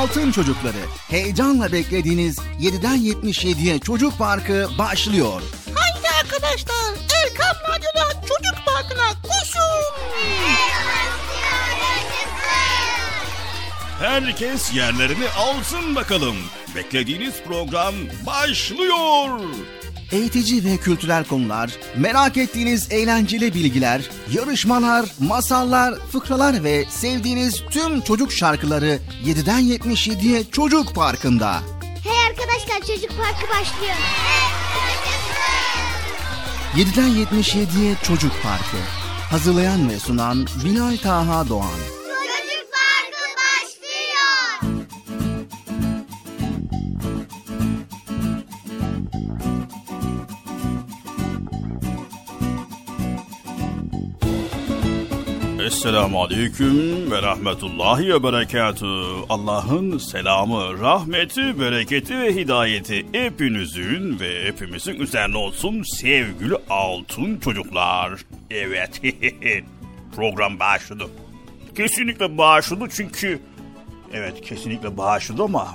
Altın Çocukları. Heyecanla beklediğiniz 7'den 77'ye Çocuk Parkı başlıyor. Haydi arkadaşlar Erkam Radyo'da Çocuk Parkı'na koşun. Herkes yerlerini alsın bakalım. Beklediğiniz program başlıyor. Eğitici ve kültürel konular, merak ettiğiniz eğlenceli bilgiler, yarışmalar, masallar, fıkralar ve sevdiğiniz tüm çocuk şarkıları 7'den 77'ye Çocuk Parkı'nda. Hey arkadaşlar çocuk parkı başlıyor. 7'den 77'ye Çocuk Parkı. Hazırlayan ve sunan Bilal Taha Doğan. Esselamu Aleyküm ve Rahmetullahi ve Berekatü. Allah'ın selamı, rahmeti, bereketi ve hidayeti hepinizin ve hepimizin üzerine olsun sevgili altın çocuklar. Evet, program başladı. Kesinlikle başladı çünkü... Evet, kesinlikle başladı ama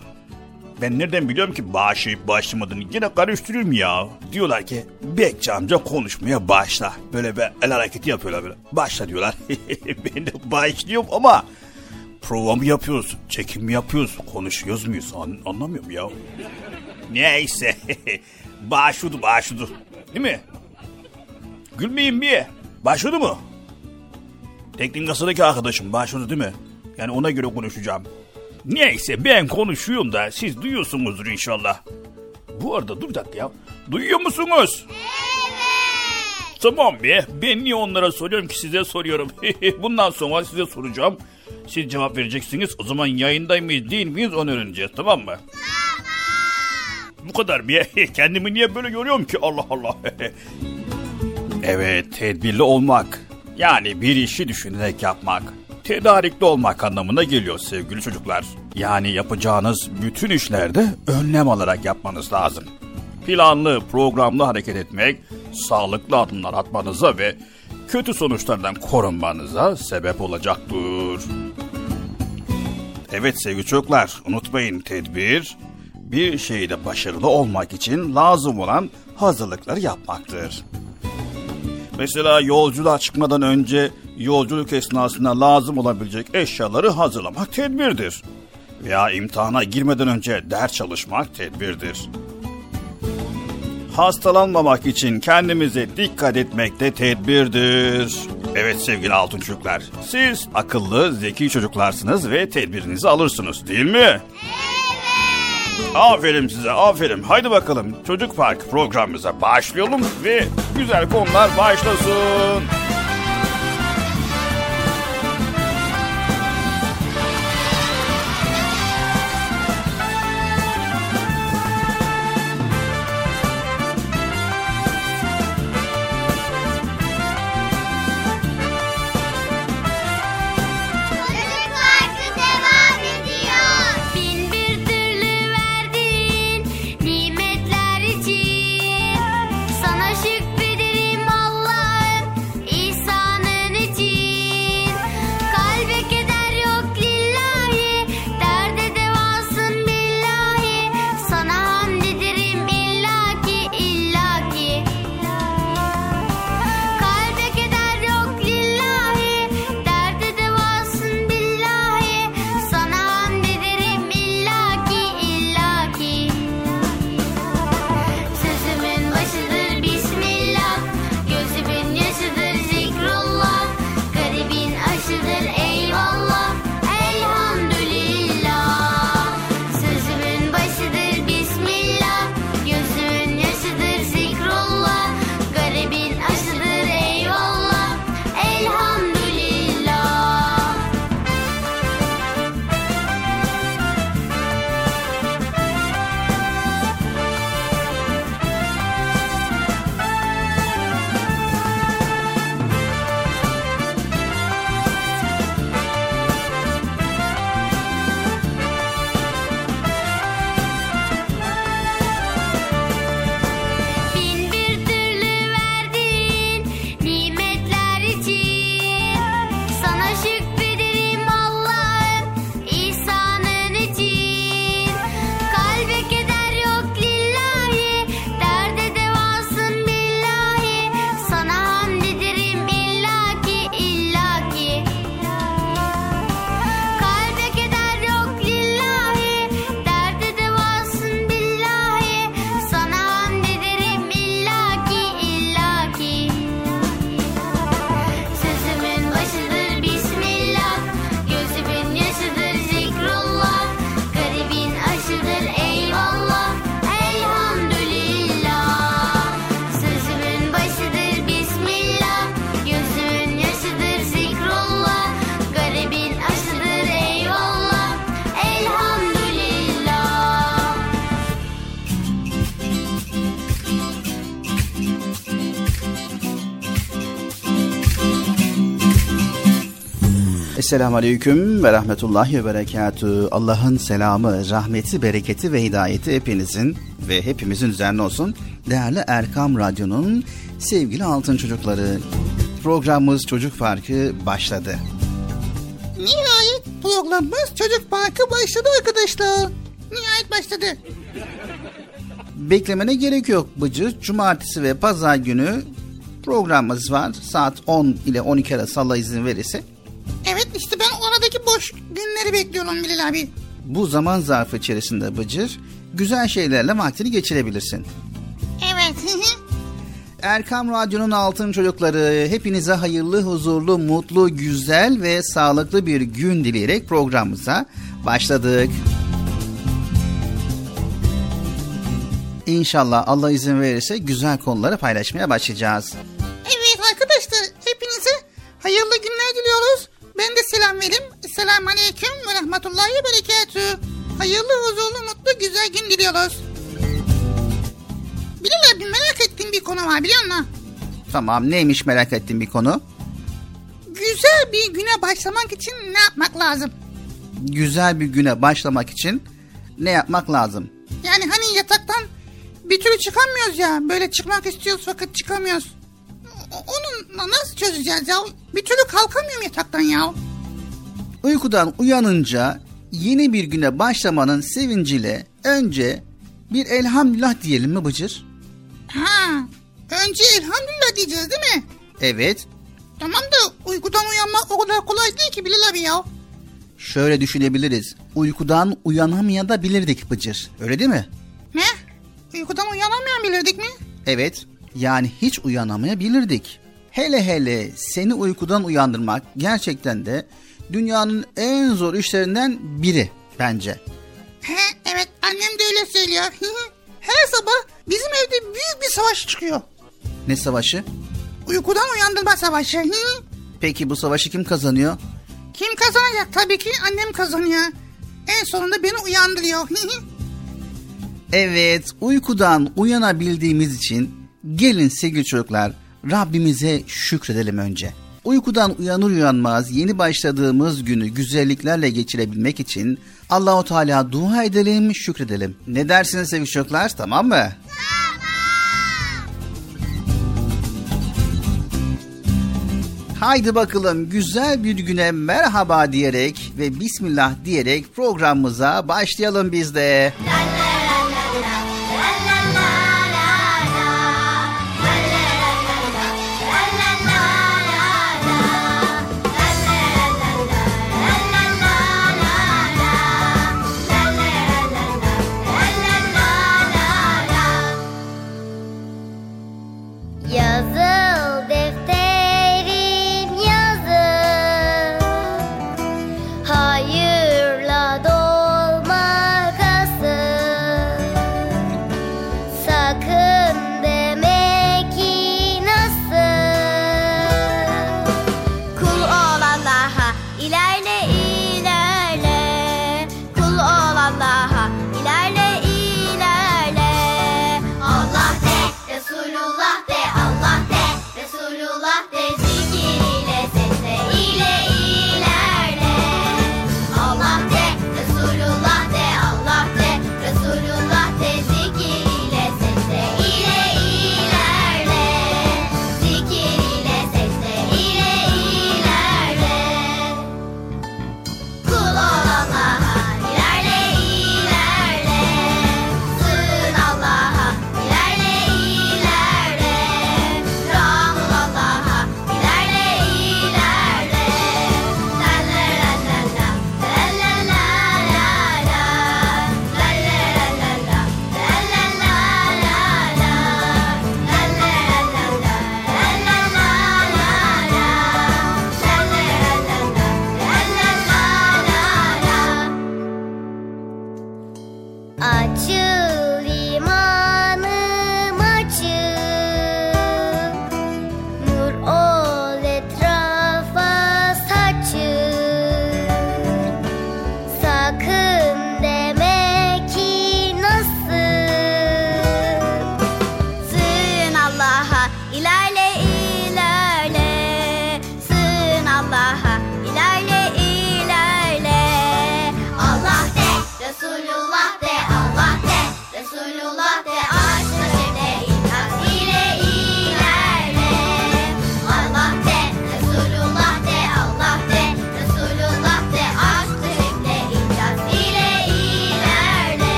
ben nereden biliyorum ki başlayıp başlamadığını yine karıştırıyorum ya. Diyorlar ki Bekçi amca konuşmaya başla. Böyle bir el hareketi yapıyorlar böyle. Başla diyorlar. ben de başlıyorum ama programı yapıyoruz. Çekim yapıyoruz. Konuşuyoruz muyuz? An- anlamıyorum ya. Neyse. başladı başladı. Değil mi? Gülmeyin bir. Başladı mı? Teknik kasadaki arkadaşım başladı değil mi? Yani ona göre konuşacağım. Neyse ben konuşuyorum da siz duyuyorsunuzdur inşallah. Bu arada dur dakika ya. Duyuyor musunuz? Evet. Tamam be. Ben niye onlara soruyorum ki size soruyorum. Bundan sonra size soracağım. Siz cevap vereceksiniz. O zaman yayında mıyız değil miyiz onu öğreneceğiz tamam mı? Tamam. Bu kadar bir. Kendimi niye böyle görüyorum ki Allah Allah. evet tedbirli olmak. Yani bir işi düşünerek yapmak. Tedarikli olmak anlamına geliyor sevgili çocuklar. Yani yapacağınız bütün işlerde önlem alarak yapmanız lazım. Planlı, programlı hareket etmek, sağlıklı adımlar atmanıza ve kötü sonuçlardan korunmanıza sebep olacaktır. Evet sevgili çocuklar, unutmayın tedbir, bir şeyde başarılı olmak için lazım olan hazırlıkları yapmaktır. Mesela yolculuğa çıkmadan önce yolculuk esnasında lazım olabilecek eşyaları hazırlamak tedbirdir. Veya imtihana girmeden önce ders çalışmak tedbirdir. Hastalanmamak için kendimize dikkat etmek de tedbirdir. Evet sevgili altın çocuklar, siz akıllı, zeki çocuklarsınız ve tedbirinizi alırsınız değil mi? Evet. Aferin size, aferin. Haydi bakalım Çocuk Park programımıza başlayalım ve güzel konular başlasın. Esselamu Aleyküm ve Rahmetullahi ve Berekatü. Allah'ın selamı, rahmeti, bereketi ve hidayeti hepinizin ve hepimizin üzerine olsun. Değerli Erkam Radyo'nun sevgili altın çocukları. Programımız Çocuk Parkı başladı. Nihayet programımız Çocuk Parkı başladı arkadaşlar. Nihayet başladı. Beklemene gerek yok Bıcır. Cumartesi ve pazar günü programımız var. Saat 10 ile 12 arası Allah izin verirse. Bekliyorum Bilal abi. Bu zaman zarfı içerisinde Bıcır güzel şeylerle vaktini geçirebilirsin. Evet. Erkam Radyo'nun altın çocukları hepinize hayırlı, huzurlu, mutlu, güzel ve sağlıklı bir gün dileyerek programımıza başladık. İnşallah Allah izin verirse güzel konuları paylaşmaya başlayacağız. evet arkadaşlar hepinize hayırlı günler diliyoruz. Ben de selam vereyim. Selamun Aleyküm ve Rahmetullahi ve Berekatü. Hayırlı, huzurlu, mutlu, güzel gün diliyoruz. Bilal abi merak ettiğim bir konu var biliyor musun? Tamam neymiş merak ettiğim bir konu? Güzel bir güne başlamak için ne yapmak lazım? Güzel bir güne başlamak için ne yapmak lazım? Yani hani yataktan bir türlü çıkamıyoruz ya. Böyle çıkmak istiyoruz fakat çıkamıyoruz. Onu na- nasıl çözeceğiz ya? Bir türlü kalkamıyorum yataktan ya. Uykudan uyanınca yeni bir güne başlamanın sevinciyle önce bir elhamdülillah diyelim mi Bıcır? Ha, önce elhamdülillah diyeceğiz değil mi? Evet. Tamam da uykudan uyanmak o kadar kolay değil ki Bilal abi ya. Şöyle düşünebiliriz. Uykudan uyanamayabilirdik Bıcır. Öyle değil mi? Ne? Uykudan uyanamayan bilirdik mi? Evet. Yani hiç uyanamayabilirdik. Hele hele seni uykudan uyandırmak gerçekten de dünyanın en zor işlerinden biri bence. He, evet annem de öyle söylüyor. Her sabah bizim evde büyük bir savaş çıkıyor. Ne savaşı? Uykudan uyandırma savaşı. Peki bu savaşı kim kazanıyor? Kim kazanacak? Tabii ki annem kazanıyor. En sonunda beni uyandırıyor. Evet, uykudan uyanabildiğimiz için gelin sevgili çocuklar Rabbimize şükredelim önce. Uykudan uyanır uyanmaz yeni başladığımız günü güzelliklerle geçirebilmek için Allahu Teala dua edelim, şükredelim. Ne dersiniz sevgili çocuklar? Tamam mı? Haydi bakalım güzel bir güne merhaba diyerek ve bismillah diyerek programımıza başlayalım biz de. Yazıl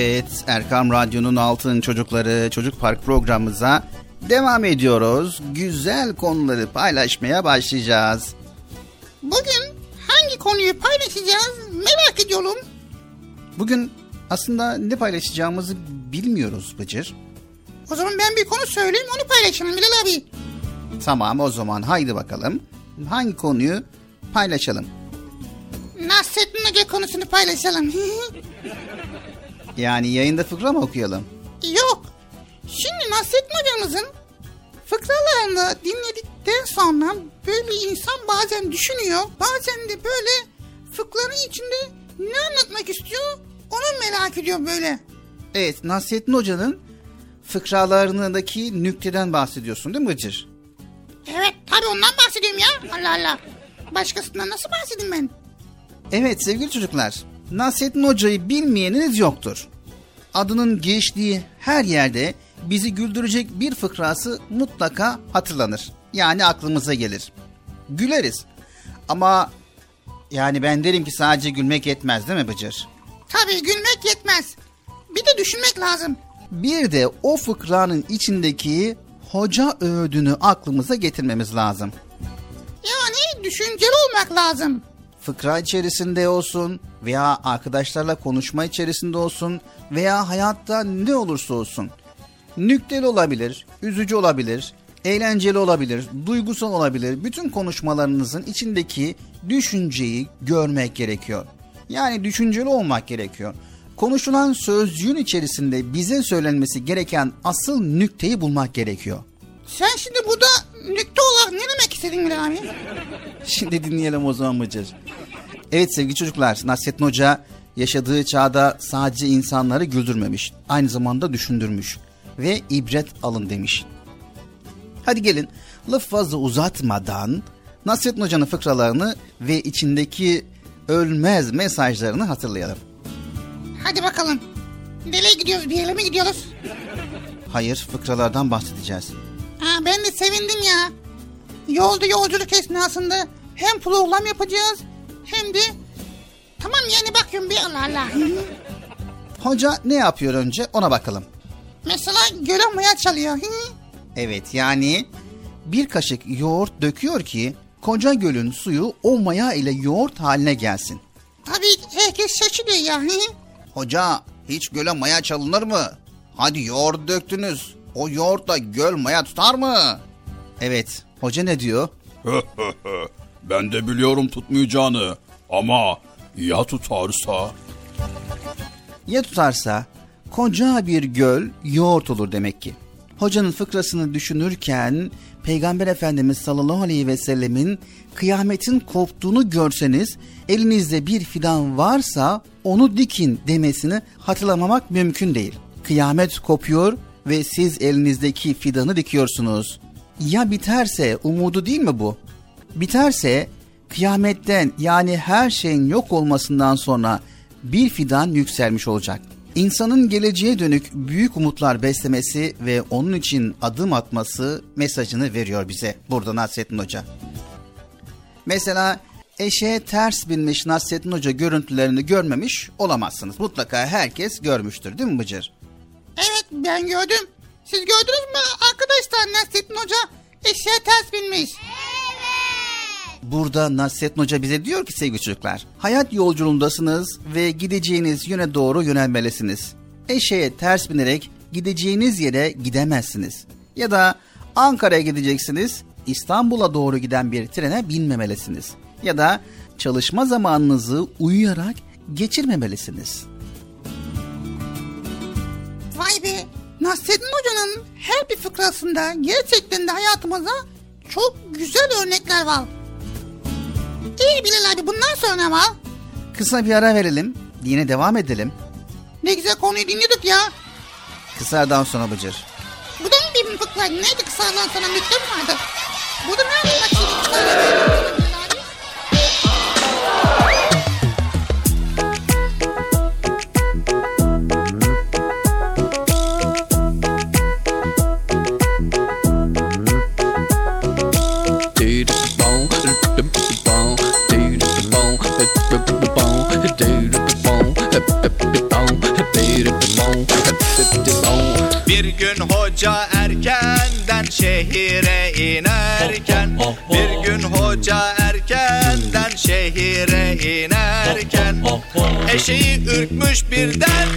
Evet, Erkam Radyo'nun Altın Çocukları Çocuk Park programımıza devam ediyoruz. Güzel konuları paylaşmaya başlayacağız. Bugün hangi konuyu paylaşacağız merak ediyorum. Bugün aslında ne paylaşacağımızı bilmiyoruz Bıcır. O zaman ben bir konu söyleyeyim onu paylaşalım Bilal abi. Tamam o zaman haydi bakalım. Hangi konuyu paylaşalım? Nasrettin Hoca konusunu paylaşalım. Yani yayında fıkra mı okuyalım? Yok. Şimdi Nasrettin hocamızın fıkralarını dinledikten sonra böyle insan bazen düşünüyor. Bazen de böyle fıkranın içinde ne anlatmak istiyor onu merak ediyor böyle. Evet Nasrettin Hoca'nın fıkralarındaki nükteden bahsediyorsun değil mi Bıcır? Evet tabi ondan bahsediyorum ya. Allah Allah. Başkasından nasıl bahsedeyim ben? Evet sevgili çocuklar, Nasrettin Hoca'yı bilmeyeniniz yoktur. Adının geçtiği her yerde bizi güldürecek bir fıkrası mutlaka hatırlanır. Yani aklımıza gelir. Güleriz. Ama yani ben derim ki sadece gülmek yetmez değil mi Bıcır? Tabi gülmek yetmez. Bir de düşünmek lazım. Bir de o fıkranın içindeki hoca öğüdünü aklımıza getirmemiz lazım. Yani düşünceli olmak lazım. Fıkra içerisinde olsun veya arkadaşlarla konuşma içerisinde olsun veya hayatta ne olursa olsun. Nükteli olabilir, üzücü olabilir, eğlenceli olabilir, duygusal olabilir. Bütün konuşmalarınızın içindeki düşünceyi görmek gerekiyor. Yani düşünceli olmak gerekiyor. Konuşulan sözcüğün içerisinde bize söylenmesi gereken asıl nükteyi bulmak gerekiyor. Sen şimdi burada nükte olarak ne demek istedin Bilal abi? Şimdi dinleyelim o zaman Bıcır. Evet sevgili çocuklar, Nasrettin Hoca yaşadığı çağda sadece insanları güldürmemiş, aynı zamanda düşündürmüş ve ibret alın demiş. Hadi gelin laf fazla uzatmadan Nasrettin Hoca'nın fıkralarını ve içindeki ölmez mesajlarını hatırlayalım. Hadi bakalım. Nereye gidiyoruz bir yere mi gidiyoruz? Hayır fıkralardan bahsedeceğiz. Ha, ben de sevindim ya. Yolda yolculuk esnasında hem program yapacağız hem de tamam yani bakıyorum bir Allah Allah. Hoca ne yapıyor önce ona bakalım. Mesela göle maya çalıyor. Evet yani bir kaşık yoğurt döküyor ki koca gölün suyu o maya ile yoğurt haline gelsin. Tabii herkes şaşırıyor ya. Hoca hiç göle maya çalınır mı? Hadi yoğurt döktünüz. O yoğurtla göl maya tutar mı? Evet hoca ne diyor? ben de biliyorum tutmayacağını. Ama ya tutarsa? Ya tutarsa koca bir göl yoğurt olur demek ki. Hocanın fıkrasını düşünürken Peygamber Efendimiz sallallahu aleyhi ve sellemin kıyametin koptuğunu görseniz elinizde bir fidan varsa onu dikin demesini hatırlamamak mümkün değil. Kıyamet kopuyor ve siz elinizdeki fidanı dikiyorsunuz. Ya biterse umudu değil mi bu? Biterse kıyametten yani her şeyin yok olmasından sonra bir fidan yükselmiş olacak. İnsanın geleceğe dönük büyük umutlar beslemesi ve onun için adım atması mesajını veriyor bize burada Nasrettin Hoca. Mesela eşeğe ters binmiş Nasrettin Hoca görüntülerini görmemiş olamazsınız. Mutlaka herkes görmüştür değil mi Bıcır? Evet ben gördüm. Siz gördünüz mü arkadaşlar Nasrettin Hoca eşeğe ters binmiş. Burada Nasrettin Hoca bize diyor ki sevgili çocuklar, hayat yolculuğundasınız ve gideceğiniz yöne doğru yönelmelisiniz. Eşeğe ters binerek gideceğiniz yere gidemezsiniz. Ya da Ankara'ya gideceksiniz, İstanbul'a doğru giden bir trene binmemelisiniz. Ya da çalışma zamanınızı uyuyarak geçirmemelisiniz. Vay be Nasrettin Hoca'nın her bir fıkrasında gerçekten de hayatımıza çok güzel örnekler var. İyi Bilal abi bundan sonra ne var? Kısa bir ara verelim, yine devam edelim. Ne güzel konuyu dinledik ya. Kısa aradan sonra Bıcır. Bu da mı bir fıkraydı? Neydi kısadan sonra mi vardı? Bu da nerede? Bak Eşeği ürkmüş birden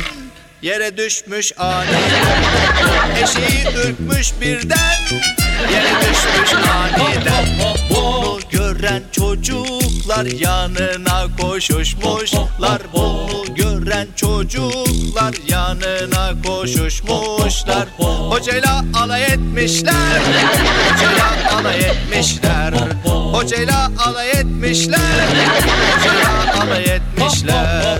Yere düşmüş aniden Eşeği ürkmüş birden Yere düşmüş aniden Bunu gören çocuklar yanına koşuşmuşlar. Bunu gören çocuklar yanına koşuşmuşlar. Hocayla alay etmişler. Hocayla alay etmişler. Hocayla alay etmişler. Hocayla alay etmişler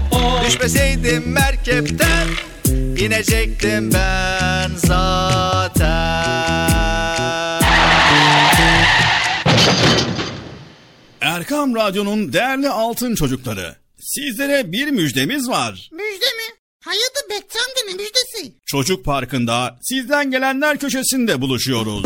Düşmeseydim merkepten inecektim ben zaten Erkam Radyo'nun değerli altın çocukları. Sizlere bir müjdemiz var. Müjde mi? Hayırdır Bekçi amca ne müjdesi? Çocuk Parkı'nda sizden gelenler köşesinde buluşuyoruz.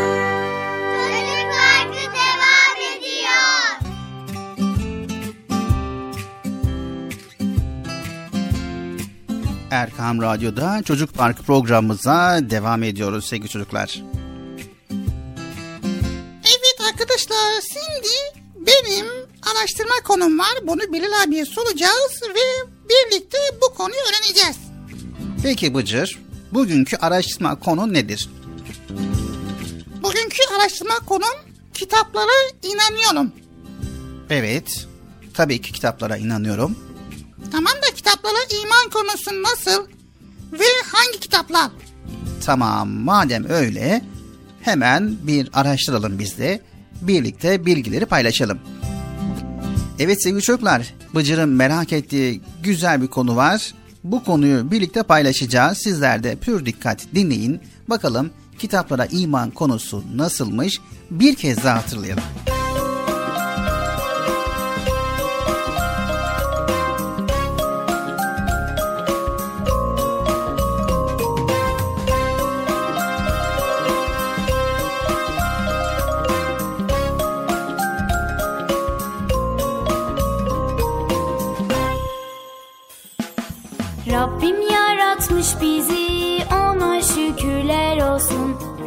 Erkam Radyo'da Çocuk Parkı programımıza devam ediyoruz sevgili çocuklar. Evet arkadaşlar şimdi benim araştırma konum var. Bunu Bilal abiye soracağız ve birlikte bu konuyu öğreneceğiz. Peki Bıcır, bugünkü araştırma konu nedir? Bugünkü araştırma konum kitaplara inanıyorum. Evet, tabii ki kitaplara inanıyorum. Tamam da kitaplara iman konusu nasıl ve hangi kitaplar? Tamam, madem öyle hemen bir araştıralım biz de. Birlikte bilgileri paylaşalım. Evet sevgili çocuklar, Bıcır'ın merak ettiği güzel bir konu var. Bu konuyu birlikte paylaşacağız. Sizler de pür dikkat dinleyin. Bakalım kitaplara iman konusu nasılmış? Bir kez daha hatırlayalım.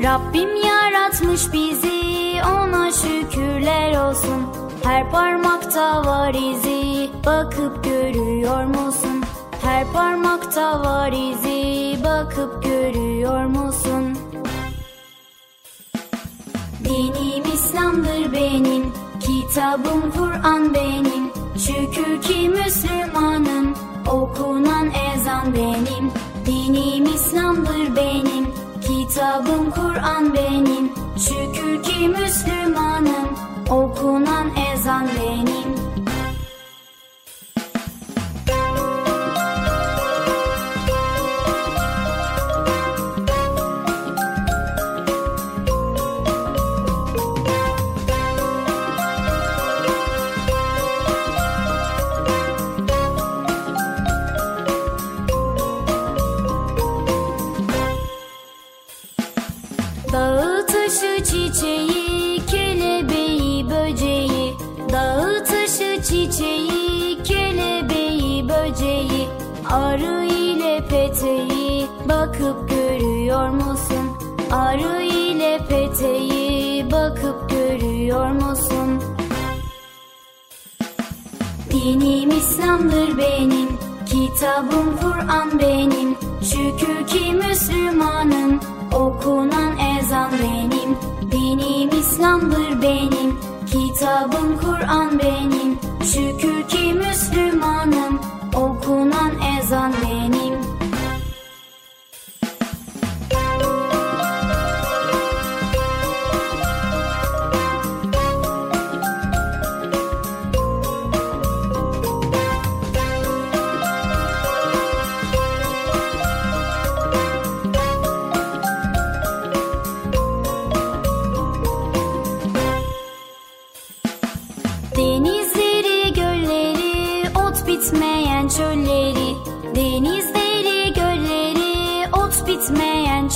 Rabbim yaratmış bizi ona şükürler olsun Her parmakta var izi bakıp görüyor musun? Her parmakta var izi bakıp görüyor musun? Dinim İslam'dır benim Kitabım Kur'an benim Şükür ki Müslümanım Okunan ezan benim Dinim İslam'dır benim Kitabım Kur'an benim. Şükür ki Müslümanım. Okunan ezan benim İslam'dır benim Kitabım Kur'an benim. Şükür ki Müslümanım Okunan ezan benim. Dinim İslam'dır benim Kitabım Kur'an benim. Şükür ki Müslümanım Okunan ezan benim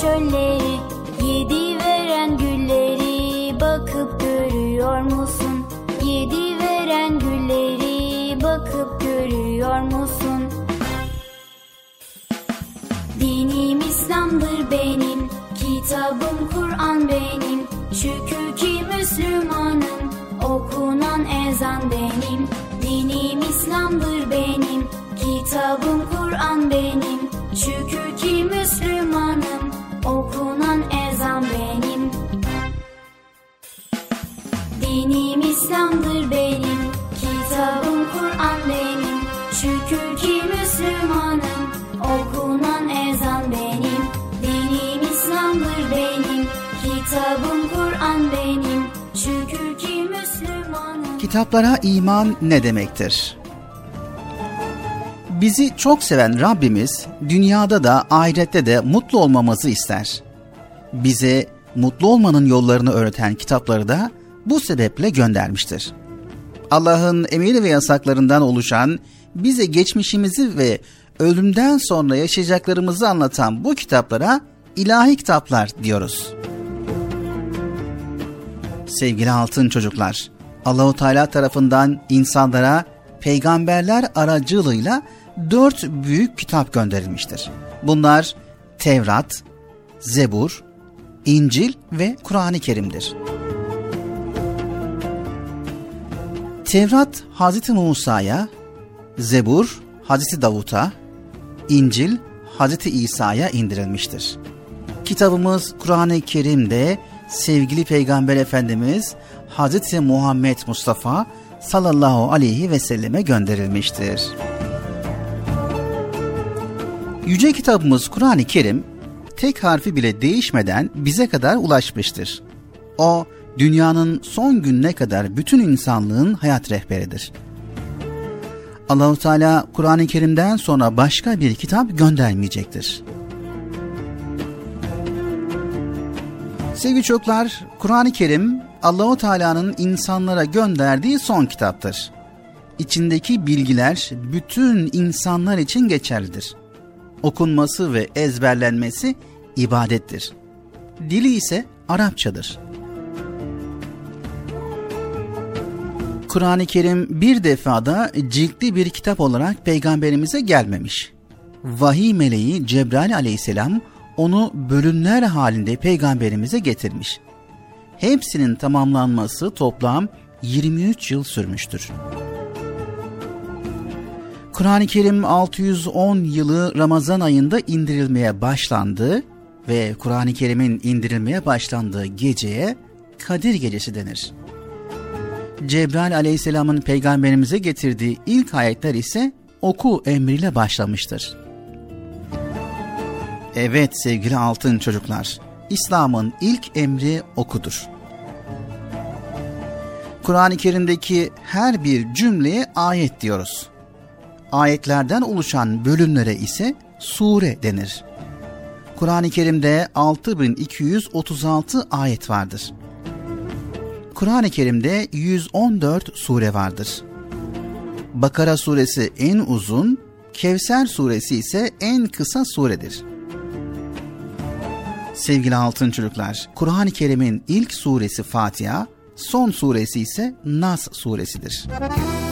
çölleri Yedi veren gülleri bakıp görüyor musun? Yedi veren gülleri bakıp görüyor musun? Dinim İslam'dır benim Kitabım Kur'an benim Şükür ki Müslümanım Okunan ezan benim Dinim İslam'dır benim Kitabım Kur'an benim Şükür ki Müslümanım Kitabım Kur'an benim Şükür ki Müslümanım Kitaplara iman ne demektir? Bizi çok seven Rabbimiz dünyada da ahirette de mutlu olmamızı ister. Bize mutlu olmanın yollarını öğreten kitapları da bu sebeple göndermiştir. Allah'ın emir ve yasaklarından oluşan bize geçmişimizi ve ölümden sonra yaşayacaklarımızı anlatan bu kitaplara ilahi kitaplar diyoruz. Sevgili altın çocuklar, Allahu Teala tarafından insanlara peygamberler aracılığıyla dört büyük kitap gönderilmiştir. Bunlar Tevrat, Zebur, İncil ve Kur'an-ı Kerim'dir. Tevrat Hazreti Musa'ya, Zebur Hazreti Davut'a, İncil Hazreti İsa'ya indirilmiştir. Kitabımız Kur'an-ı Kerim'de sevgili Peygamber Efendimiz Hazreti Muhammed Mustafa sallallahu aleyhi ve selleme gönderilmiştir. Yüce kitabımız Kur'an-ı Kerim tek harfi bile değişmeden bize kadar ulaşmıştır. O dünyanın son gününe kadar bütün insanlığın hayat rehberidir. Allahu Teala Kur'an-ı Kerim'den sonra başka bir kitap göndermeyecektir. Sevgili çocuklar, Kur'an-ı Kerim Allahu Teala'nın insanlara gönderdiği son kitaptır. İçindeki bilgiler bütün insanlar için geçerlidir. Okunması ve ezberlenmesi ibadettir. Dili ise Arapçadır. Kur'an-ı Kerim bir defada ciltli bir kitap olarak peygamberimize gelmemiş. Vahiy meleği Cebrail aleyhisselam onu bölümler halinde peygamberimize getirmiş. Hepsinin tamamlanması toplam 23 yıl sürmüştür. Kur'an-ı Kerim 610 yılı Ramazan ayında indirilmeye başlandı ve Kur'an-ı Kerim'in indirilmeye başlandığı geceye Kadir Gecesi denir. Cebrail aleyhisselamın peygamberimize getirdiği ilk ayetler ise oku emriyle başlamıştır. Evet sevgili altın çocuklar. İslam'ın ilk emri okudur. Kur'an-ı Kerim'deki her bir cümleye ayet diyoruz. Ayetlerden oluşan bölümlere ise sure denir. Kur'an-ı Kerim'de 6236 ayet vardır. Kur'an-ı Kerim'de 114 sure vardır. Bakara suresi en uzun, Kevser suresi ise en kısa suredir. Sevgili altın çocuklar, Kur'an-ı Kerim'in ilk suresi Fatiha, son suresi ise Nas suresidir. Müzik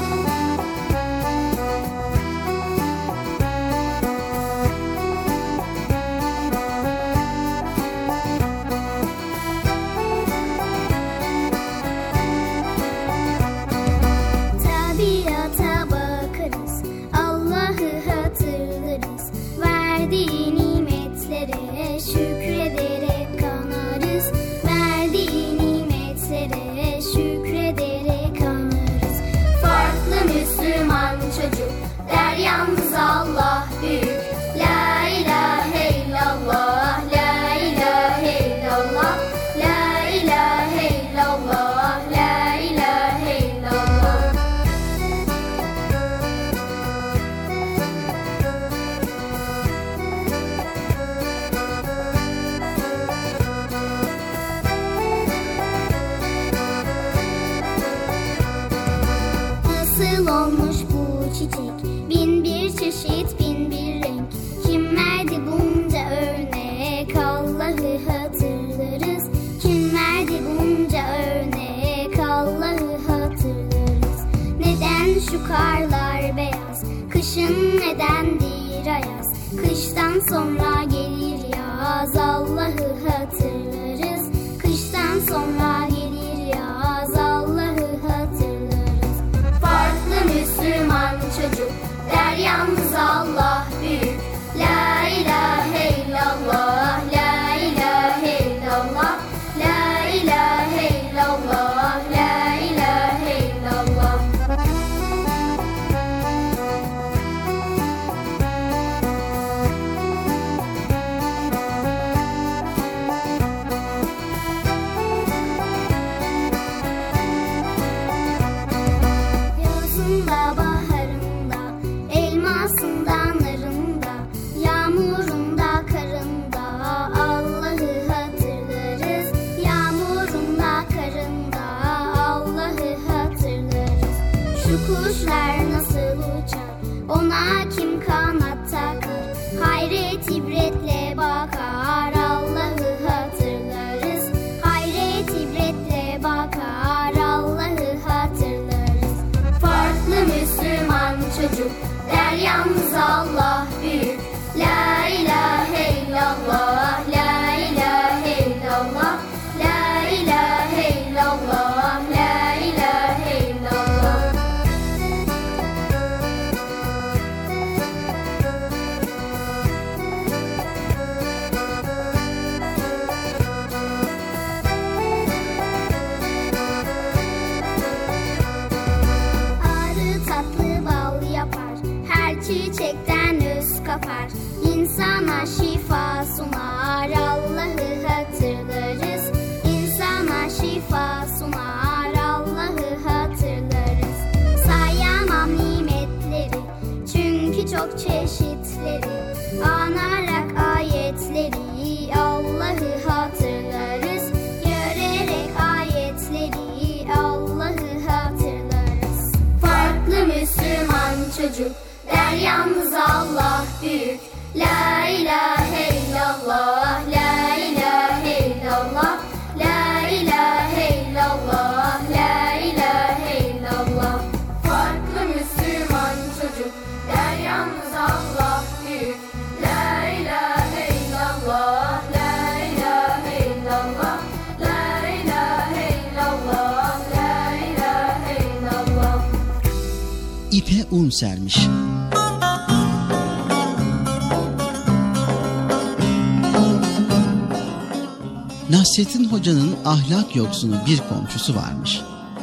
ahlak yoksunu bir komşusu varmış.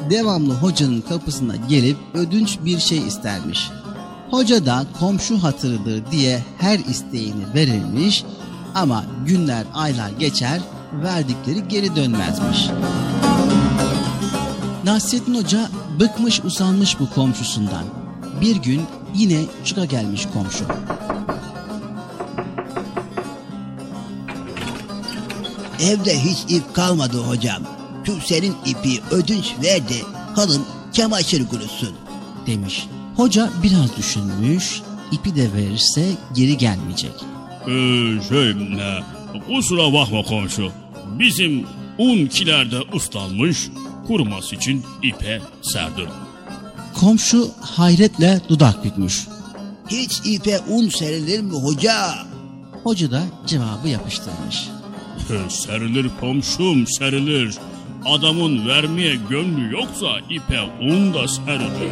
Devamlı hocanın kapısına gelip ödünç bir şey istermiş. Hoca da komşu hatırıdır diye her isteğini verilmiş ama günler aylar geçer verdikleri geri dönmezmiş. Nasrettin Hoca bıkmış usanmış bu komşusundan. Bir gün yine çıka gelmiş komşu. Evde hiç ip kalmadı hocam. Senin ipi ödünç ver de halın çamaşır kurusun. Demiş. Hoca biraz düşünmüş, ipi de verirse geri gelmeyecek. Ee, şey, e, kusura bakma komşu. Bizim un kilerde ıslanmış, kuruması için ipe serdim. Komşu hayretle dudak bükmüş. Hiç ipe un serilir mi hoca? Hoca da cevabı yapıştırmış. serilir komşum serilir. Adamın vermeye gönlü yoksa ipe un da serilir.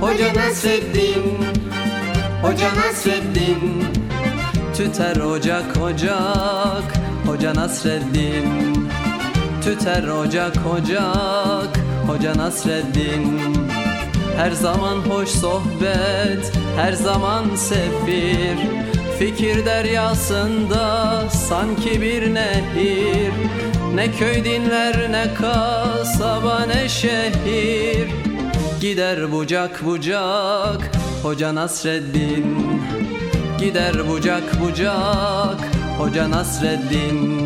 Hoca Nasreddin Hoca Nasreddin Tüter ocak ocak. Hoca Nasreddin. Tüter ocak ocak. Hoca Nasreddin. Her zaman hoş sohbet Her zaman sefir. Fikir deryasında sanki bir nehir. Ne köy dinler ne kasaba ne şehir Gider bucak bucak Hoca Nasreddin. Gider bucak bucak Hoca Nasreddin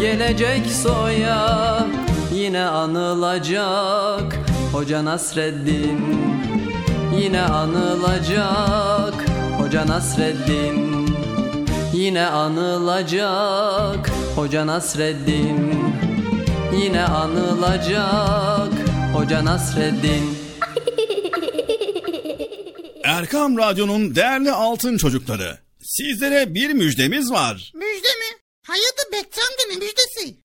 gelecek soya Yine anılacak. Hoca Nasreddin Yine anılacak. Hoca Nasreddin Yine anılacak. Hoca Nasreddin Yine anılacak. Hoca Nasreddin. Erkam Radyo'nun değerli altın çocukları. Sizlere bir müjdemiz var. Müjde mi? Hayatı Bekçam'da ne müjdesi?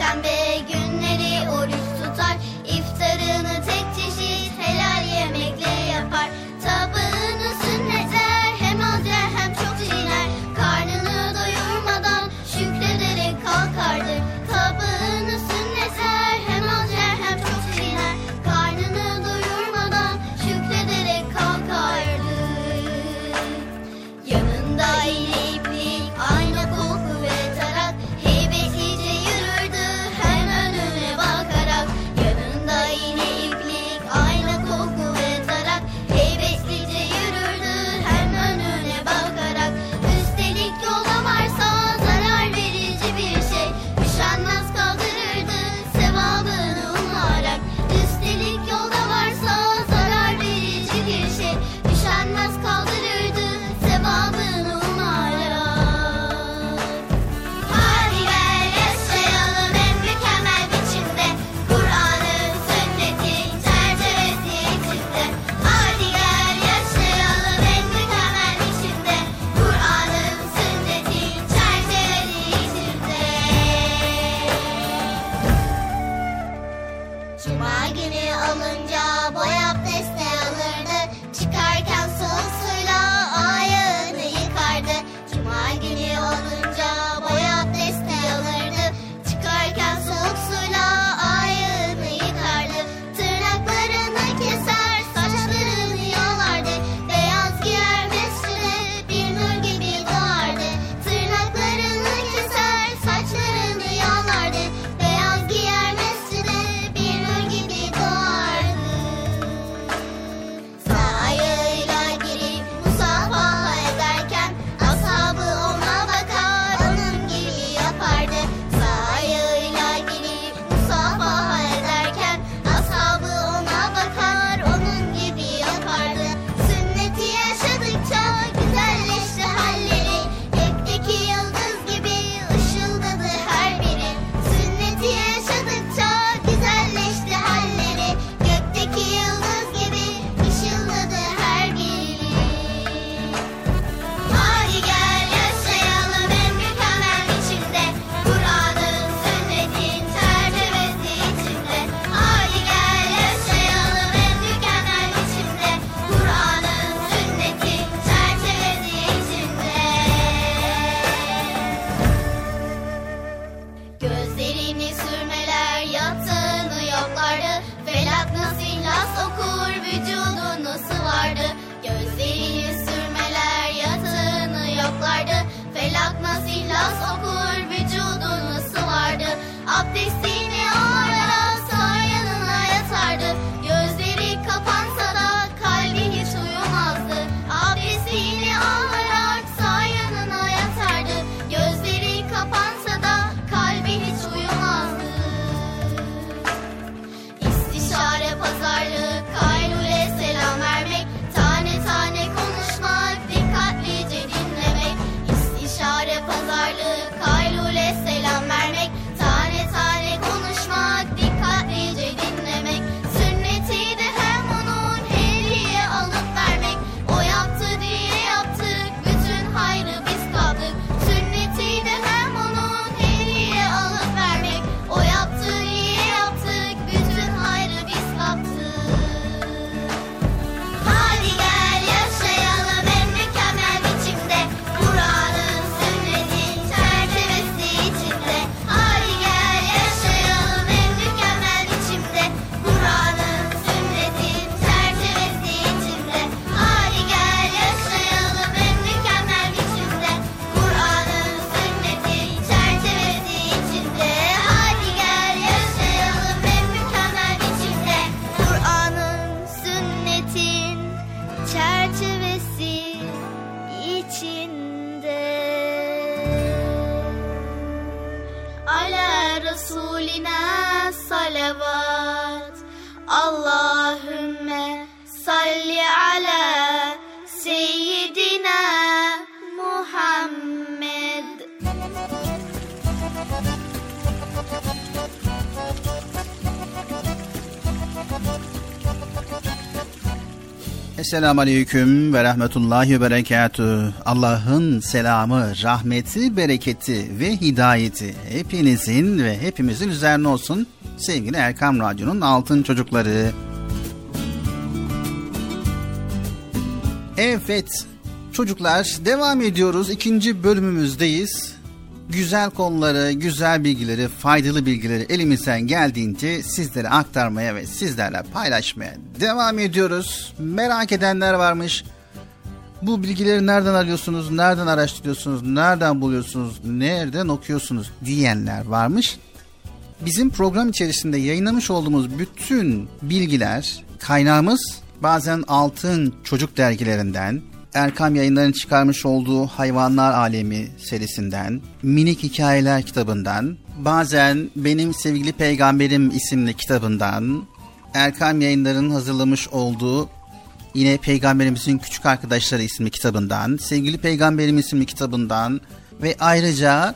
Perşembe Esselamu Aleyküm ve Rahmetullahi ve. Allah'ın selamı, rahmeti, bereketi ve hidayeti hepinizin ve hepimizin üzerine olsun. Sevgili Erkam Radyo'nun altın çocukları. Evet çocuklar devam ediyoruz. İkinci bölümümüzdeyiz. Güzel konuları, güzel bilgileri, faydalı bilgileri elimizden geldiğince sizlere aktarmaya ve sizlerle paylaşmaya devam ediyoruz. Merak edenler varmış. Bu bilgileri nereden arıyorsunuz, nereden araştırıyorsunuz, nereden buluyorsunuz, nereden okuyorsunuz diyenler varmış. Bizim program içerisinde yayınlamış olduğumuz bütün bilgiler, kaynağımız bazen Altın Çocuk dergilerinden, Erkam Yayınları'nın çıkarmış olduğu Hayvanlar Alemi serisinden, Minik Hikayeler kitabından, bazen Benim Sevgili Peygamberim isimli kitabından, Erkam Yayınları'nın hazırlamış olduğu yine Peygamberimizin Küçük Arkadaşları isimli kitabından, Sevgili Peygamberim isimli kitabından ve ayrıca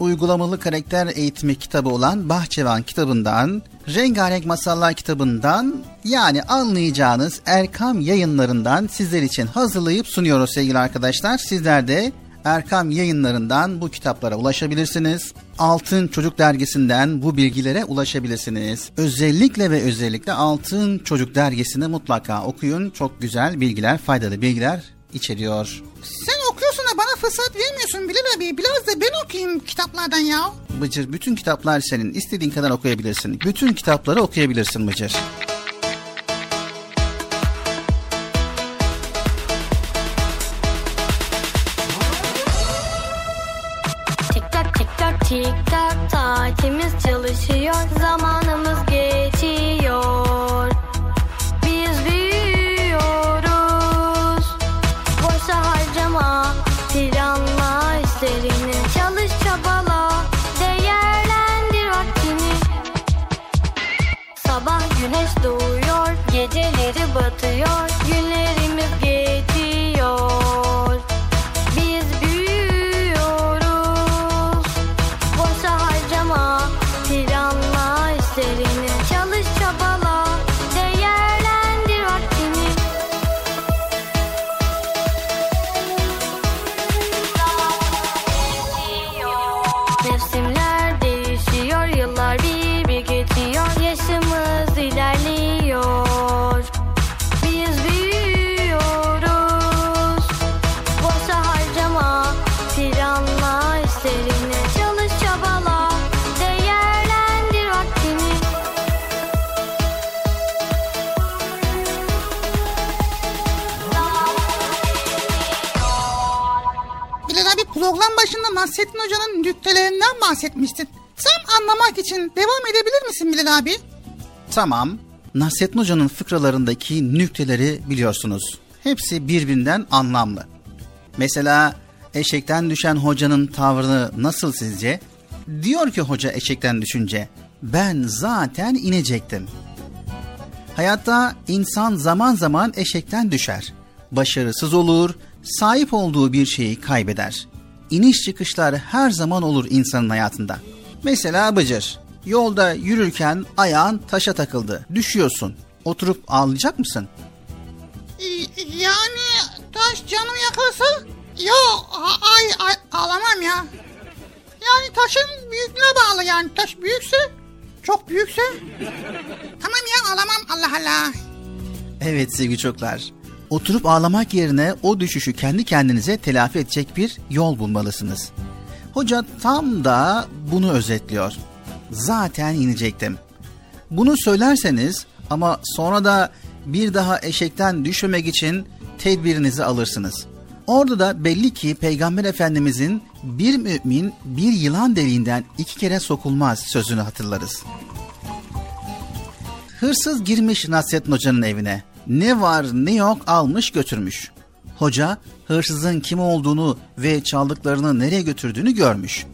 uygulamalı karakter eğitimi kitabı olan Bahçevan kitabından, Rengarenk Masallar kitabından yani anlayacağınız Erkam yayınlarından sizler için hazırlayıp sunuyoruz sevgili arkadaşlar. Sizler de Erkam yayınlarından bu kitaplara ulaşabilirsiniz. Altın Çocuk dergisinden bu bilgilere ulaşabilirsiniz. Özellikle ve özellikle Altın Çocuk dergisini mutlaka okuyun. Çok güzel bilgiler, faydalı bilgiler içeriyor. Sen okuyorsun da bana fırsat vermiyorsun Bilal abi. Biraz da ben okuyayım kitaplardan ya. Bıcır bütün kitaplar senin. İstediğin kadar okuyabilirsin. Bütün kitapları okuyabilirsin Bıcır. Tik tak tik tak tik tak saatimiz çalışıyor zamanımız Nasrettin Hoca'nın nüktelerinden bahsetmiştin. Tam anlamak için devam edebilir misin Bilal abi? Tamam. Nasrettin Hoca'nın fıkralarındaki nükteleri biliyorsunuz. Hepsi birbirinden anlamlı. Mesela eşekten düşen hocanın tavrını nasıl sizce? Diyor ki hoca eşekten düşünce, ben zaten inecektim. Hayatta insan zaman zaman eşekten düşer. Başarısız olur, sahip olduğu bir şeyi kaybeder. İniş çıkışlar her zaman olur insanın hayatında. Mesela Bıcır, yolda yürürken ayağın taşa takıldı, düşüyorsun. Oturup ağlayacak mısın? Y- Yani taş canımı yakarsa? Yok a- ay, ay ağlamam ya. Yani taşın büyüklüğüne bağlı yani. Taş büyükse, çok büyükse. Tamam ya ağlamam Allah Allah. Evet sevgili çocuklar. Oturup ağlamak yerine o düşüşü kendi kendinize telafi edecek bir yol bulmalısınız. Hoca tam da bunu özetliyor. Zaten inecektim. Bunu söylerseniz ama sonra da bir daha eşekten düşmemek için tedbirinizi alırsınız. Orada da belli ki Peygamber Efendimizin bir mümin bir yılan deliğinden iki kere sokulmaz sözünü hatırlarız. Hırsız girmiş Nasrettin Hoca'nın evine. Ne var ne yok almış götürmüş. Hoca hırsızın kim olduğunu ve çaldıklarını nereye götürdüğünü görmüş.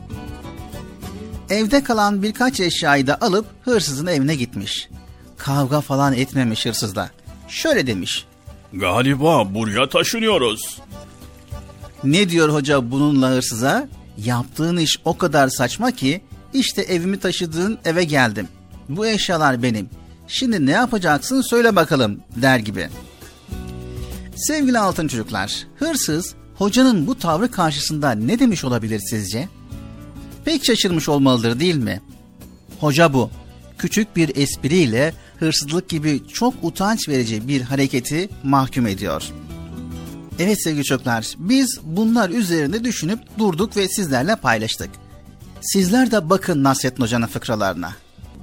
Evde kalan birkaç eşyayı da alıp hırsızın evine gitmiş. Kavga falan etmemiş hırsızla. Şöyle demiş. Galiba buraya taşınıyoruz. Ne diyor hoca bununla hırsıza? Yaptığın iş o kadar saçma ki işte evimi taşıdığın eve geldim. Bu eşyalar benim. Şimdi ne yapacaksın söyle bakalım der gibi. Sevgili altın çocuklar, hırsız hocanın bu tavrı karşısında ne demiş olabilir sizce? Pek şaşırmış olmalıdır değil mi? Hoca bu. Küçük bir espriyle hırsızlık gibi çok utanç verici bir hareketi mahkum ediyor. Evet sevgili çocuklar, biz bunlar üzerinde düşünüp durduk ve sizlerle paylaştık. Sizler de bakın Nasrettin Hoca'nın fıkralarına.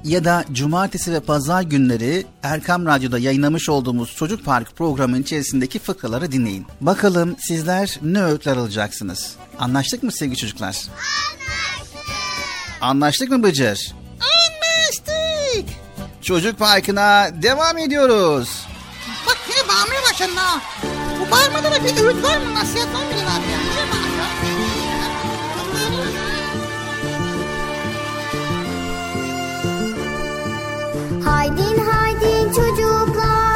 Ya da cumartesi ve pazar günleri Erkam Radyo'da yayınlamış olduğumuz Çocuk Park programının içerisindeki fıkraları dinleyin. Bakalım sizler ne öğütler alacaksınız? Anlaştık mı sevgili çocuklar? Anlaştık. Anlaştık mı Bıcır? Anlaştık. Çocuk Parkı'na devam ediyoruz. Bak yine bağırmaya başladın ha. Bu bağırmada da bir öğüt var mı? Nasihat var mı abi ya? Haydin haydin çocuklar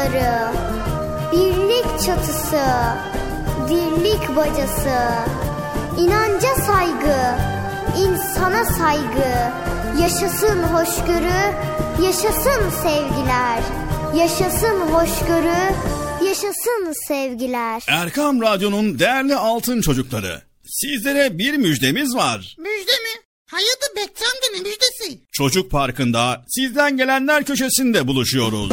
kumları, birlik çatısı, dirlik bacası, inanca saygı, insana saygı, Yaşasın hoşgörü, yaşasın sevgiler. Yaşasın hoşgörü, yaşasın sevgiler. Erkam Radyo'nun değerli altın çocukları. Sizlere bir müjdemiz var. Müjde mi? Hayırdır Bekçi amca ne müjdesi? Çocuk Parkı'nda sizden gelenler köşesinde buluşuyoruz.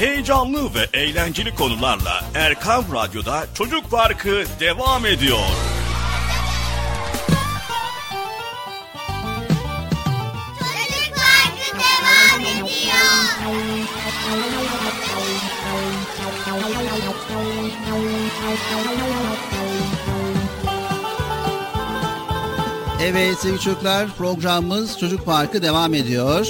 Heyecanlı ve eğlenceli konularla Erkam Radyo'da Çocuk Parkı devam ediyor. Çocuk Parkı devam ediyor. Evet sevgili çocuklar programımız Çocuk Parkı devam ediyor.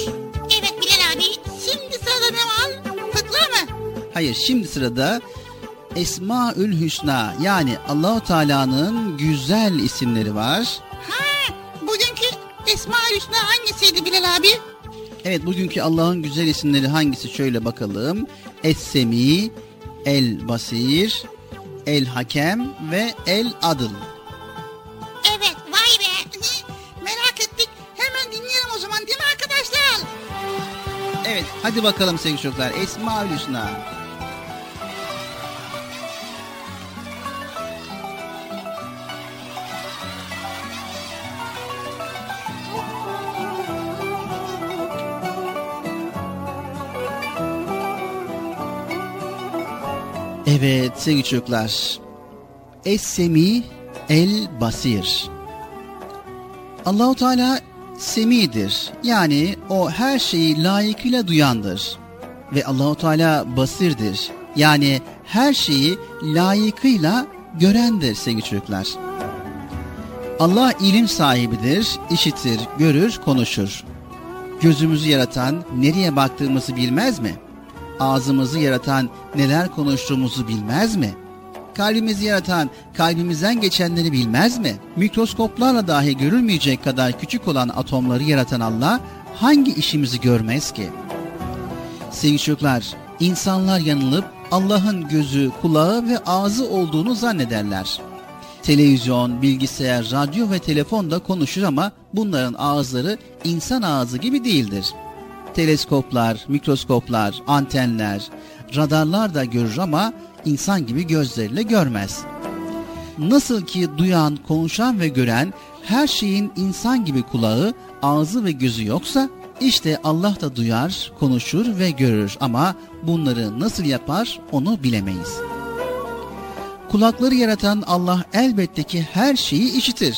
Hayır şimdi sırada Esmaül Hüsna yani Allahu Teala'nın güzel isimleri var. Ha, bugünkü Esma Hüsna hangisiydi Bilal abi? Evet bugünkü Allah'ın güzel isimleri hangisi şöyle bakalım. Es-Semi, El Basir, El Hakem ve El Adıl. Evet vay be. Merak ettik. Hemen dinleyelim o zaman değil mi arkadaşlar? Evet hadi bakalım sevgili çocuklar Esmaül Hüsna. Evet sevgili çocuklar. Es-Semi El Basir. Allahu Teala semidir. Yani o her şeyi layıkıyla duyandır. Ve Allahu Teala basirdir. Yani her şeyi layıkıyla görendir sevgili çocuklar. Allah ilim sahibidir, işitir, görür, konuşur. Gözümüzü yaratan nereye baktığımızı bilmez mi? Ağzımızı yaratan neler konuştuğumuzu bilmez mi? Kalbimizi yaratan kalbimizden geçenleri bilmez mi? Mikroskoplarla dahi görülmeyecek kadar küçük olan atomları yaratan Allah hangi işimizi görmez ki? Sevgili çocuklar, insanlar yanılıp Allah'ın gözü, kulağı ve ağzı olduğunu zannederler. Televizyon, bilgisayar, radyo ve telefon da konuşur ama bunların ağızları insan ağzı gibi değildir. Teleskoplar, mikroskoplar, antenler, radarlar da görür ama insan gibi gözleriyle görmez. Nasıl ki duyan, konuşan ve gören her şeyin insan gibi kulağı, ağzı ve gözü yoksa işte Allah da duyar, konuşur ve görür ama bunları nasıl yapar onu bilemeyiz. Kulakları yaratan Allah elbette ki her şeyi işitir.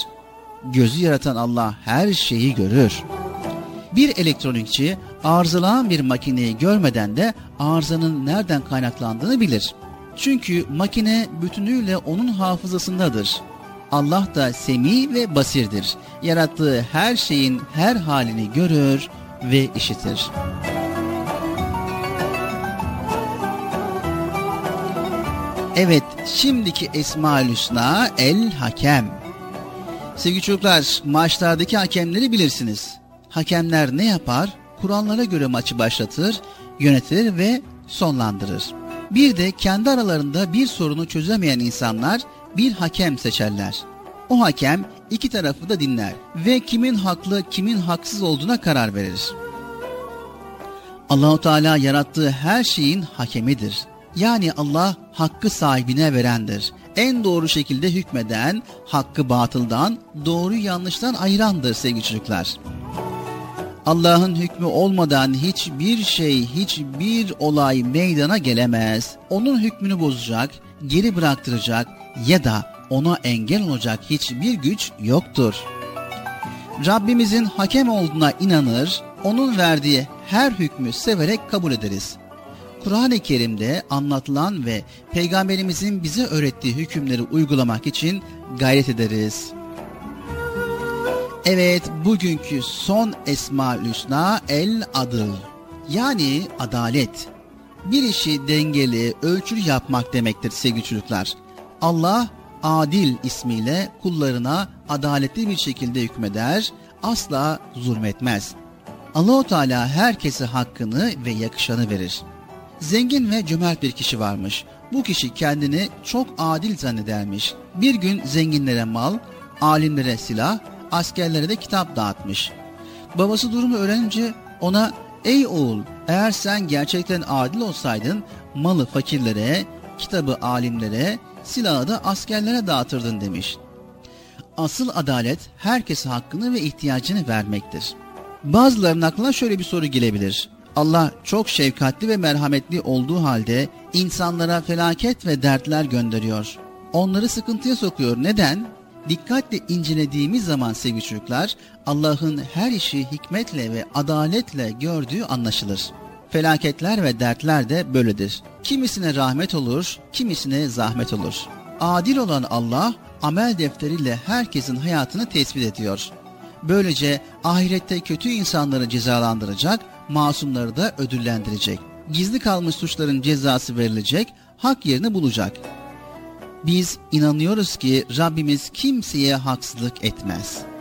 Gözü yaratan Allah her şeyi görür. Bir elektronikçi arızalanan bir makineyi görmeden de arızanın nereden kaynaklandığını bilir. Çünkü makine bütünüyle onun hafızasındadır. Allah da semi ve basirdir. Yarattığı her şeyin her halini görür ve işitir. Evet, şimdiki Esma-ül Hüsna El Hakem. Sevgili çocuklar, maçlardaki hakemleri bilirsiniz. Hakemler ne yapar? Kurallara göre maçı başlatır, yönetir ve sonlandırır. Bir de kendi aralarında bir sorunu çözemeyen insanlar bir hakem seçerler. O hakem iki tarafı da dinler ve kimin haklı kimin haksız olduğuna karar verir. Allahu Teala yarattığı her şeyin hakemidir. Yani Allah hakkı sahibine verendir. En doğru şekilde hükmeden, hakkı batıldan, doğru yanlıştan ayırandır sevgili çocuklar. Allah'ın hükmü olmadan hiçbir şey, hiçbir olay meydana gelemez. Onun hükmünü bozacak, geri bıraktıracak ya da ona engel olacak hiçbir güç yoktur. Rabbimizin hakem olduğuna inanır, onun verdiği her hükmü severek kabul ederiz. Kur'an-ı Kerim'de anlatılan ve Peygamberimizin bize öğrettiği hükümleri uygulamak için gayret ederiz. Evet, bugünkü son Esma-ül Hüsna El Adıl. Yani adalet. Bir işi dengeli, ölçülü yapmak demektir sevgili çocuklar. Allah Adil ismiyle kullarına adaletli bir şekilde hükmeder, asla zulmetmez. Allahu Teala herkese hakkını ve yakışanı verir. Zengin ve cömert bir kişi varmış. Bu kişi kendini çok adil zannedermiş. Bir gün zenginlere mal, alimlere silah, askerlere de kitap dağıtmış. Babası durumu öğrenince ona ''Ey oğul eğer sen gerçekten adil olsaydın malı fakirlere, kitabı alimlere, silahı da askerlere dağıtırdın.'' demiş. Asıl adalet herkese hakkını ve ihtiyacını vermektir. Bazılarının aklına şöyle bir soru gelebilir. Allah çok şefkatli ve merhametli olduğu halde insanlara felaket ve dertler gönderiyor. Onları sıkıntıya sokuyor. Neden? Dikkatle incelediğimiz zaman sevgili çocuklar Allah'ın her işi hikmetle ve adaletle gördüğü anlaşılır. Felaketler ve dertler de böyledir. Kimisine rahmet olur, kimisine zahmet olur. Adil olan Allah amel defteriyle herkesin hayatını tespit ediyor. Böylece ahirette kötü insanları cezalandıracak, masumları da ödüllendirecek. Gizli kalmış suçların cezası verilecek, hak yerini bulacak. Biz inanıyoruz ki Rabbimiz kimseye haksızlık etmez.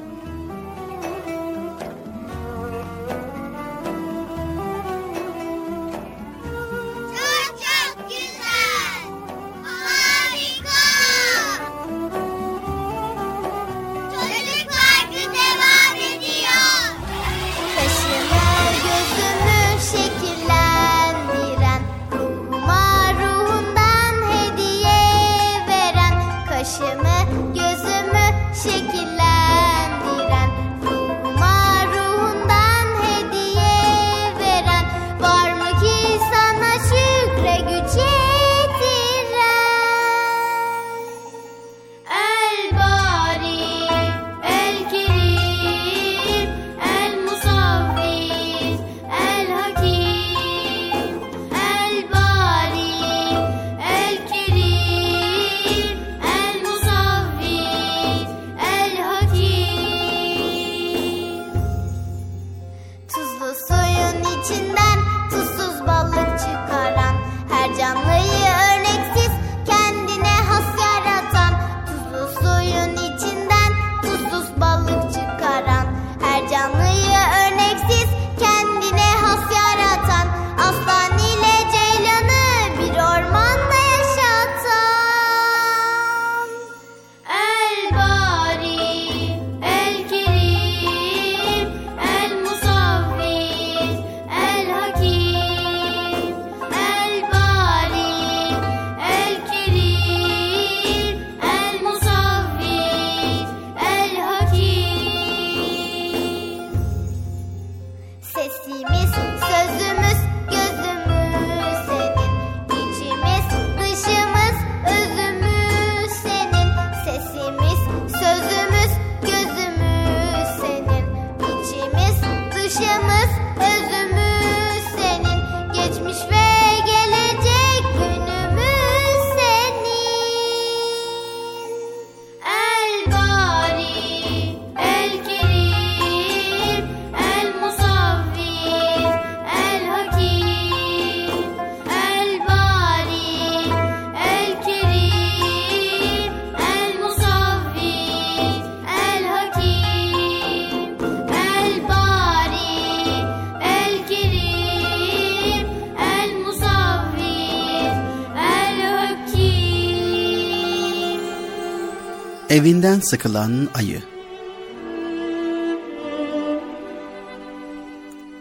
Evinden sıkılan ayı.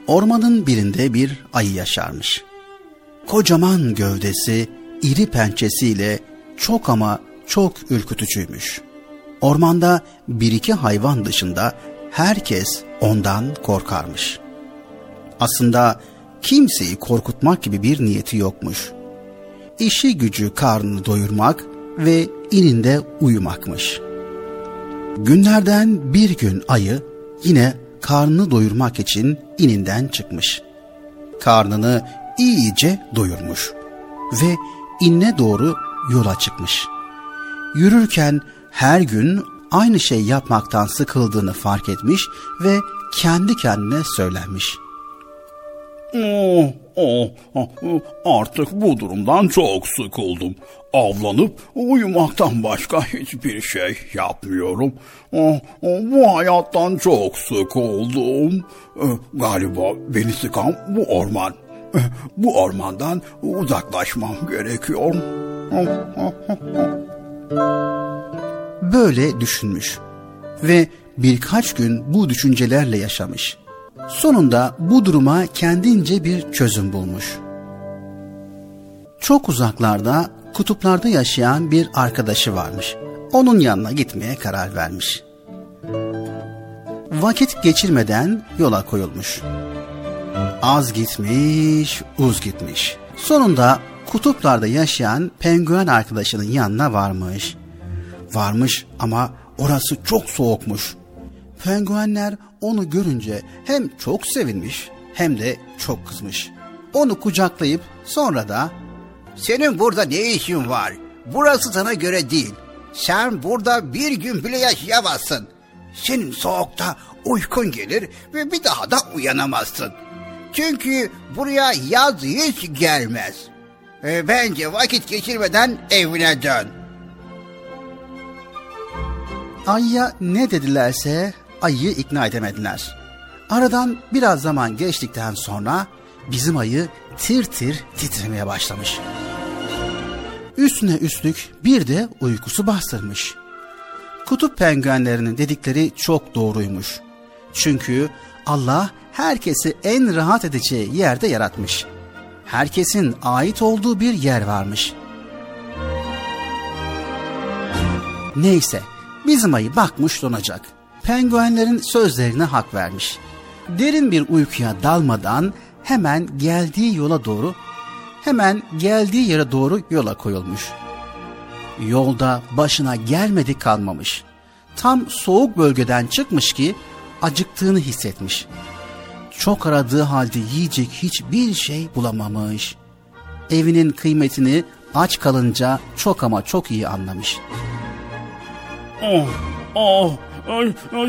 Ormanın birinde bir ayı yaşarmış. Kocaman gövdesi, iri pençesiyle çok ama çok ürkütücüymüş. Ormanda bir iki hayvan dışında herkes ondan korkarmış. Aslında kimseyi korkutmak gibi bir niyeti yokmuş. İşi gücü karnını doyurmak ve ininde uyumakmış. Günlerden bir gün ayı yine karnını doyurmak için ininden çıkmış. Karnını iyice doyurmuş ve inne doğru yola çıkmış. Yürürken her gün aynı şey yapmaktan sıkıldığını fark etmiş ve kendi kendine söylenmiş. Oh, artık bu durumdan çok sıkıldım. Avlanıp uyumaktan başka hiçbir şey yapmıyorum. Oh, oh, bu hayattan çok sıkıldım. Eh, Galiba beni sıkan bu orman. Eh, Bu ormandan uzaklaşmam gerekiyor. Oh, oh, oh, oh. Böyle düşünmüş ve birkaç gün bu düşüncelerle yaşamış. Sonunda bu duruma kendince bir çözüm bulmuş. Çok uzaklarda, kutuplarda yaşayan bir arkadaşı varmış. Onun yanına gitmeye karar vermiş. Vakit geçirmeden yola koyulmuş. Az gitmiş, uz gitmiş. Sonunda kutuplarda yaşayan penguen arkadaşının yanına varmış. Varmış ama orası çok soğukmuş. Penguenler onu görünce hem çok sevinmiş hem de çok kızmış. Onu kucaklayıp sonra da Senin burada ne işin var? Burası sana göre değil. Sen burada bir gün bile yaşayamazsın. Senin soğukta uykun gelir ve bir daha da uyanamazsın. Çünkü buraya yaz hiç gelmez. E, bence vakit geçirmeden evine dön. Ayıya ne dedilerse ayıyı ikna edemediler. Aradan biraz zaman geçtikten sonra bizim ayı tir tir titremeye başlamış. Üstüne üstlük bir de uykusu bastırmış. Kutup penguenlerinin dedikleri çok doğruymuş. Çünkü Allah herkesi en rahat edeceği yerde yaratmış. Herkesin ait olduğu bir yer varmış. Neyse, bizim ayı bakmış donacak. Penguenlerin sözlerine hak vermiş. Derin bir uykuya dalmadan hemen geldiği yola doğru hemen geldiği yere doğru yola koyulmuş. Yolda başına gelmedi kalmamış. Tam soğuk bölgeden çıkmış ki acıktığını hissetmiş. Çok aradığı halde yiyecek hiçbir şey bulamamış. Evinin kıymetini aç kalınca çok ama çok iyi anlamış. Oh, oh,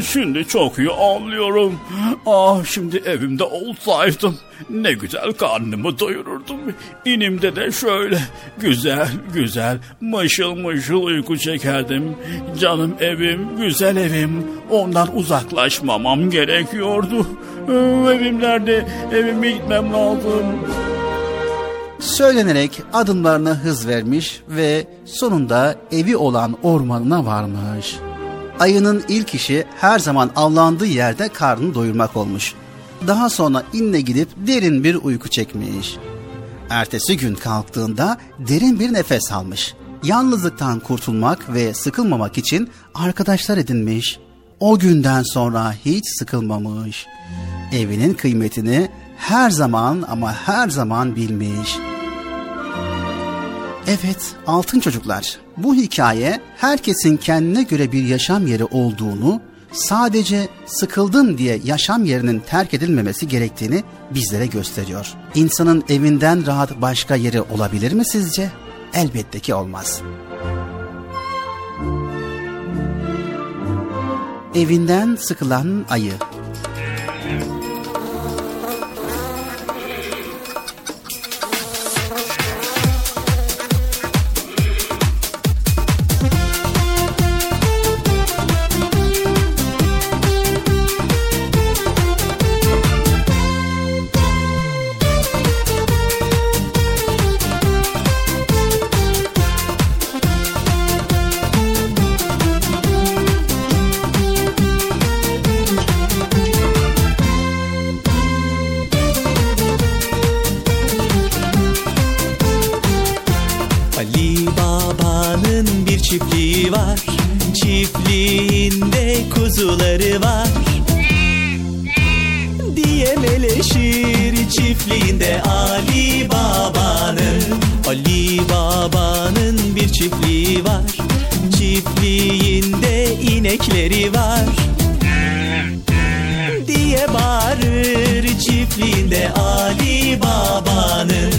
şimdi çok iyi anlıyorum. Ah şimdi evimde olsaydım ne güzel karnımı doyururdum. İnimde de şöyle güzel güzel mışıl mışıl uyku çekerdim. Canım evim, güzel evim. Ondan uzaklaşmamam gerekiyordu. Ee, Evim nerede? Evime gitmem lazım. Söylenerek adımlarına hız vermiş ve sonunda evi olan ormanına varmış. Ayının ilk işi her zaman avlandığı yerde karnını doyurmak olmuş. Daha sonra inle gidip derin bir uyku çekmiş. Ertesi gün kalktığında derin bir nefes almış. Yalnızlıktan kurtulmak ve sıkılmamak için arkadaşlar edinmiş. O günden sonra hiç sıkılmamış. Evinin kıymetini her zaman ama her zaman bilmiş. Evet, altın çocuklar. Bu hikaye herkesin kendine göre bir yaşam yeri olduğunu, sadece sıkıldım diye yaşam yerinin terk edilmemesi gerektiğini bizlere gösteriyor. İnsanın evinden rahat başka yeri olabilir mi sizce? Elbette ki olmaz. Evinden sıkılan ayı kuzuları var. Diye meleşir çiftliğinde Ali Baba'nın Ali Baba'nın bir çiftliği var. Çiftliğinde inekleri var. Diye bağırır çiftliğinde Ali Baba'nın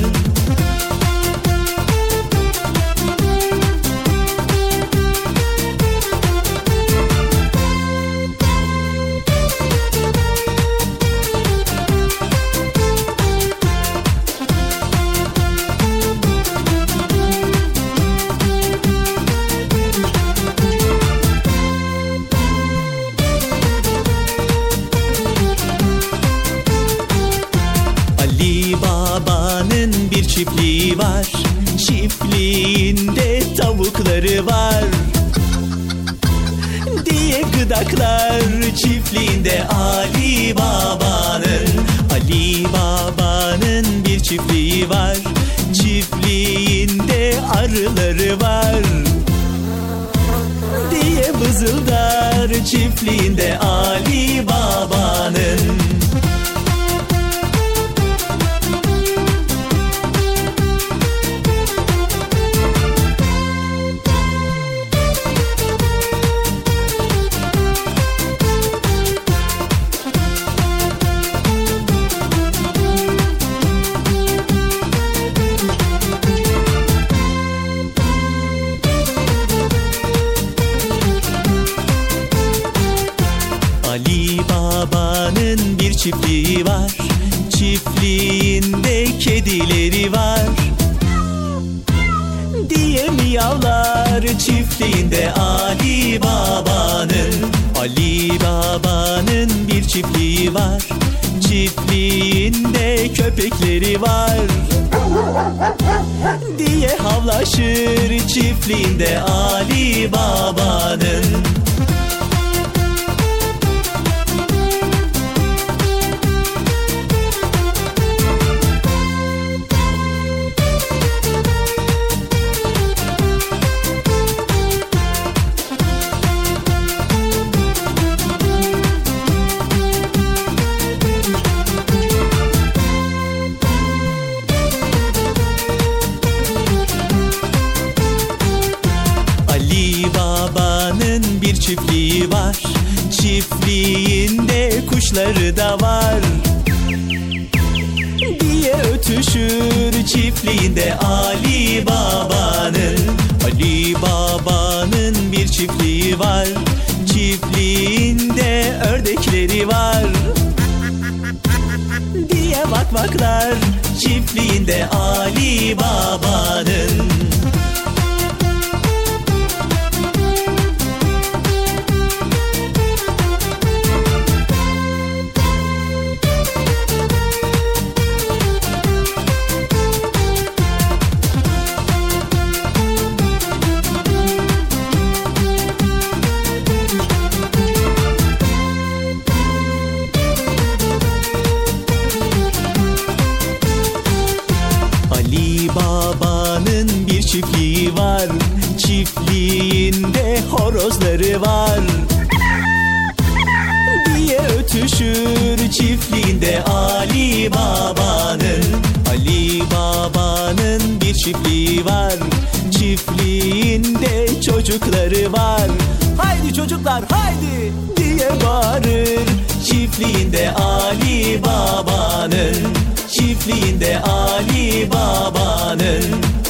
çocukları var Haydi çocuklar haydi diye bağırır Çiftliğinde Ali Baba'nın Çiftliğinde Ali Baba'nın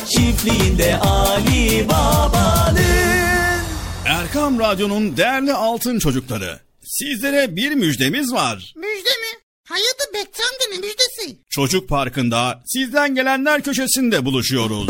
Çiftliğinde Ali Baba'nın Erkam Radyo'nun değerli altın çocukları. Sizlere bir müjdemiz var. Müjde mi? Hayatı Bekçam'da ne müjdesi? Çocuk Parkı'nda sizden gelenler köşesinde buluşuyoruz.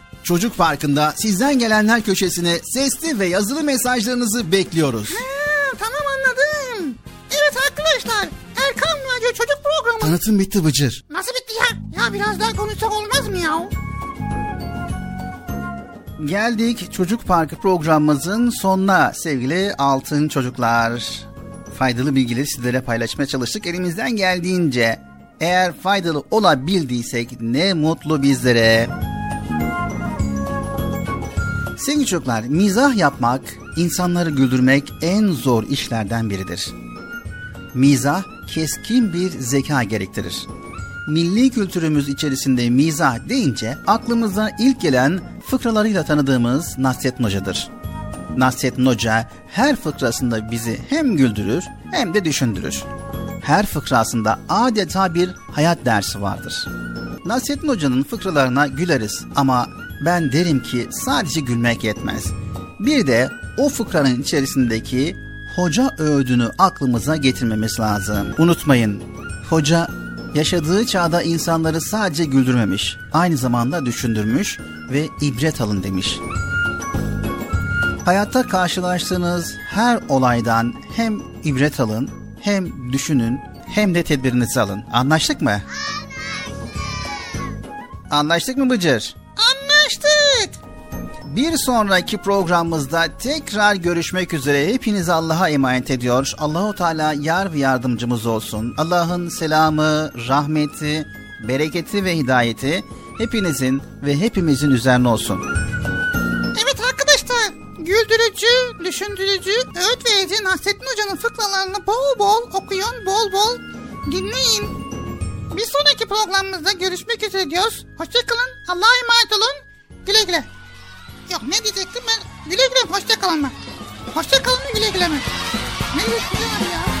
Çocuk Parkı'nda sizden gelenler köşesine sesli ve yazılı mesajlarınızı bekliyoruz. Ha, tamam anladım. Evet arkadaşlar Erkan Radyo Çocuk Programı. Tanıtım bitti Bıcır. Nasıl bitti ya? Ya biraz daha konuşsak olmaz mı ya? Geldik Çocuk Parkı programımızın sonuna sevgili altın çocuklar. Faydalı bilgileri sizlere paylaşmaya çalıştık elimizden geldiğince. Eğer faydalı olabildiysek ne mutlu bizlere. Sevgili çocuklar, mizah yapmak, insanları güldürmek en zor işlerden biridir. Mizah keskin bir zeka gerektirir. Milli kültürümüz içerisinde mizah deyince aklımıza ilk gelen fıkralarıyla tanıdığımız Nasrettin Hoca'dır. Nasrettin Hoca her fıkrasında bizi hem güldürür hem de düşündürür. Her fıkrasında adeta bir hayat dersi vardır. Nasrettin Hoca'nın fıkralarına güleriz ama ben derim ki sadece gülmek yetmez. Bir de o fıkranın içerisindeki hoca öğüdünü aklımıza getirmemiz lazım. Unutmayın, hoca yaşadığı çağda insanları sadece güldürmemiş, aynı zamanda düşündürmüş ve ibret alın demiş. Hayatta karşılaştığınız her olaydan hem ibret alın, hem düşünün, hem de tedbirinizi alın. Anlaştık mı? Anlaştık mı Bıcır? Bir sonraki programımızda tekrar görüşmek üzere. Hepinizi Allah'a emanet ediyor. Allahu Teala yar ve yardımcımız olsun. Allah'ın selamı, rahmeti, bereketi ve hidayeti hepinizin ve hepimizin üzerine olsun. Evet arkadaşlar güldürücü, düşündürücü, öğüt verici Nasrettin Hoca'nın fıkralarını bol bol okuyun, bol bol dinleyin. Bir sonraki programımızda görüşmek üzere diyoruz. Hoşçakalın, Allah'a emanet olun. Güle güle. Yok ne diyecektim ben? Güle güle, hoşçakalın mı? Hoşçakalın mı güle güle mi? Ne diyecektim ya?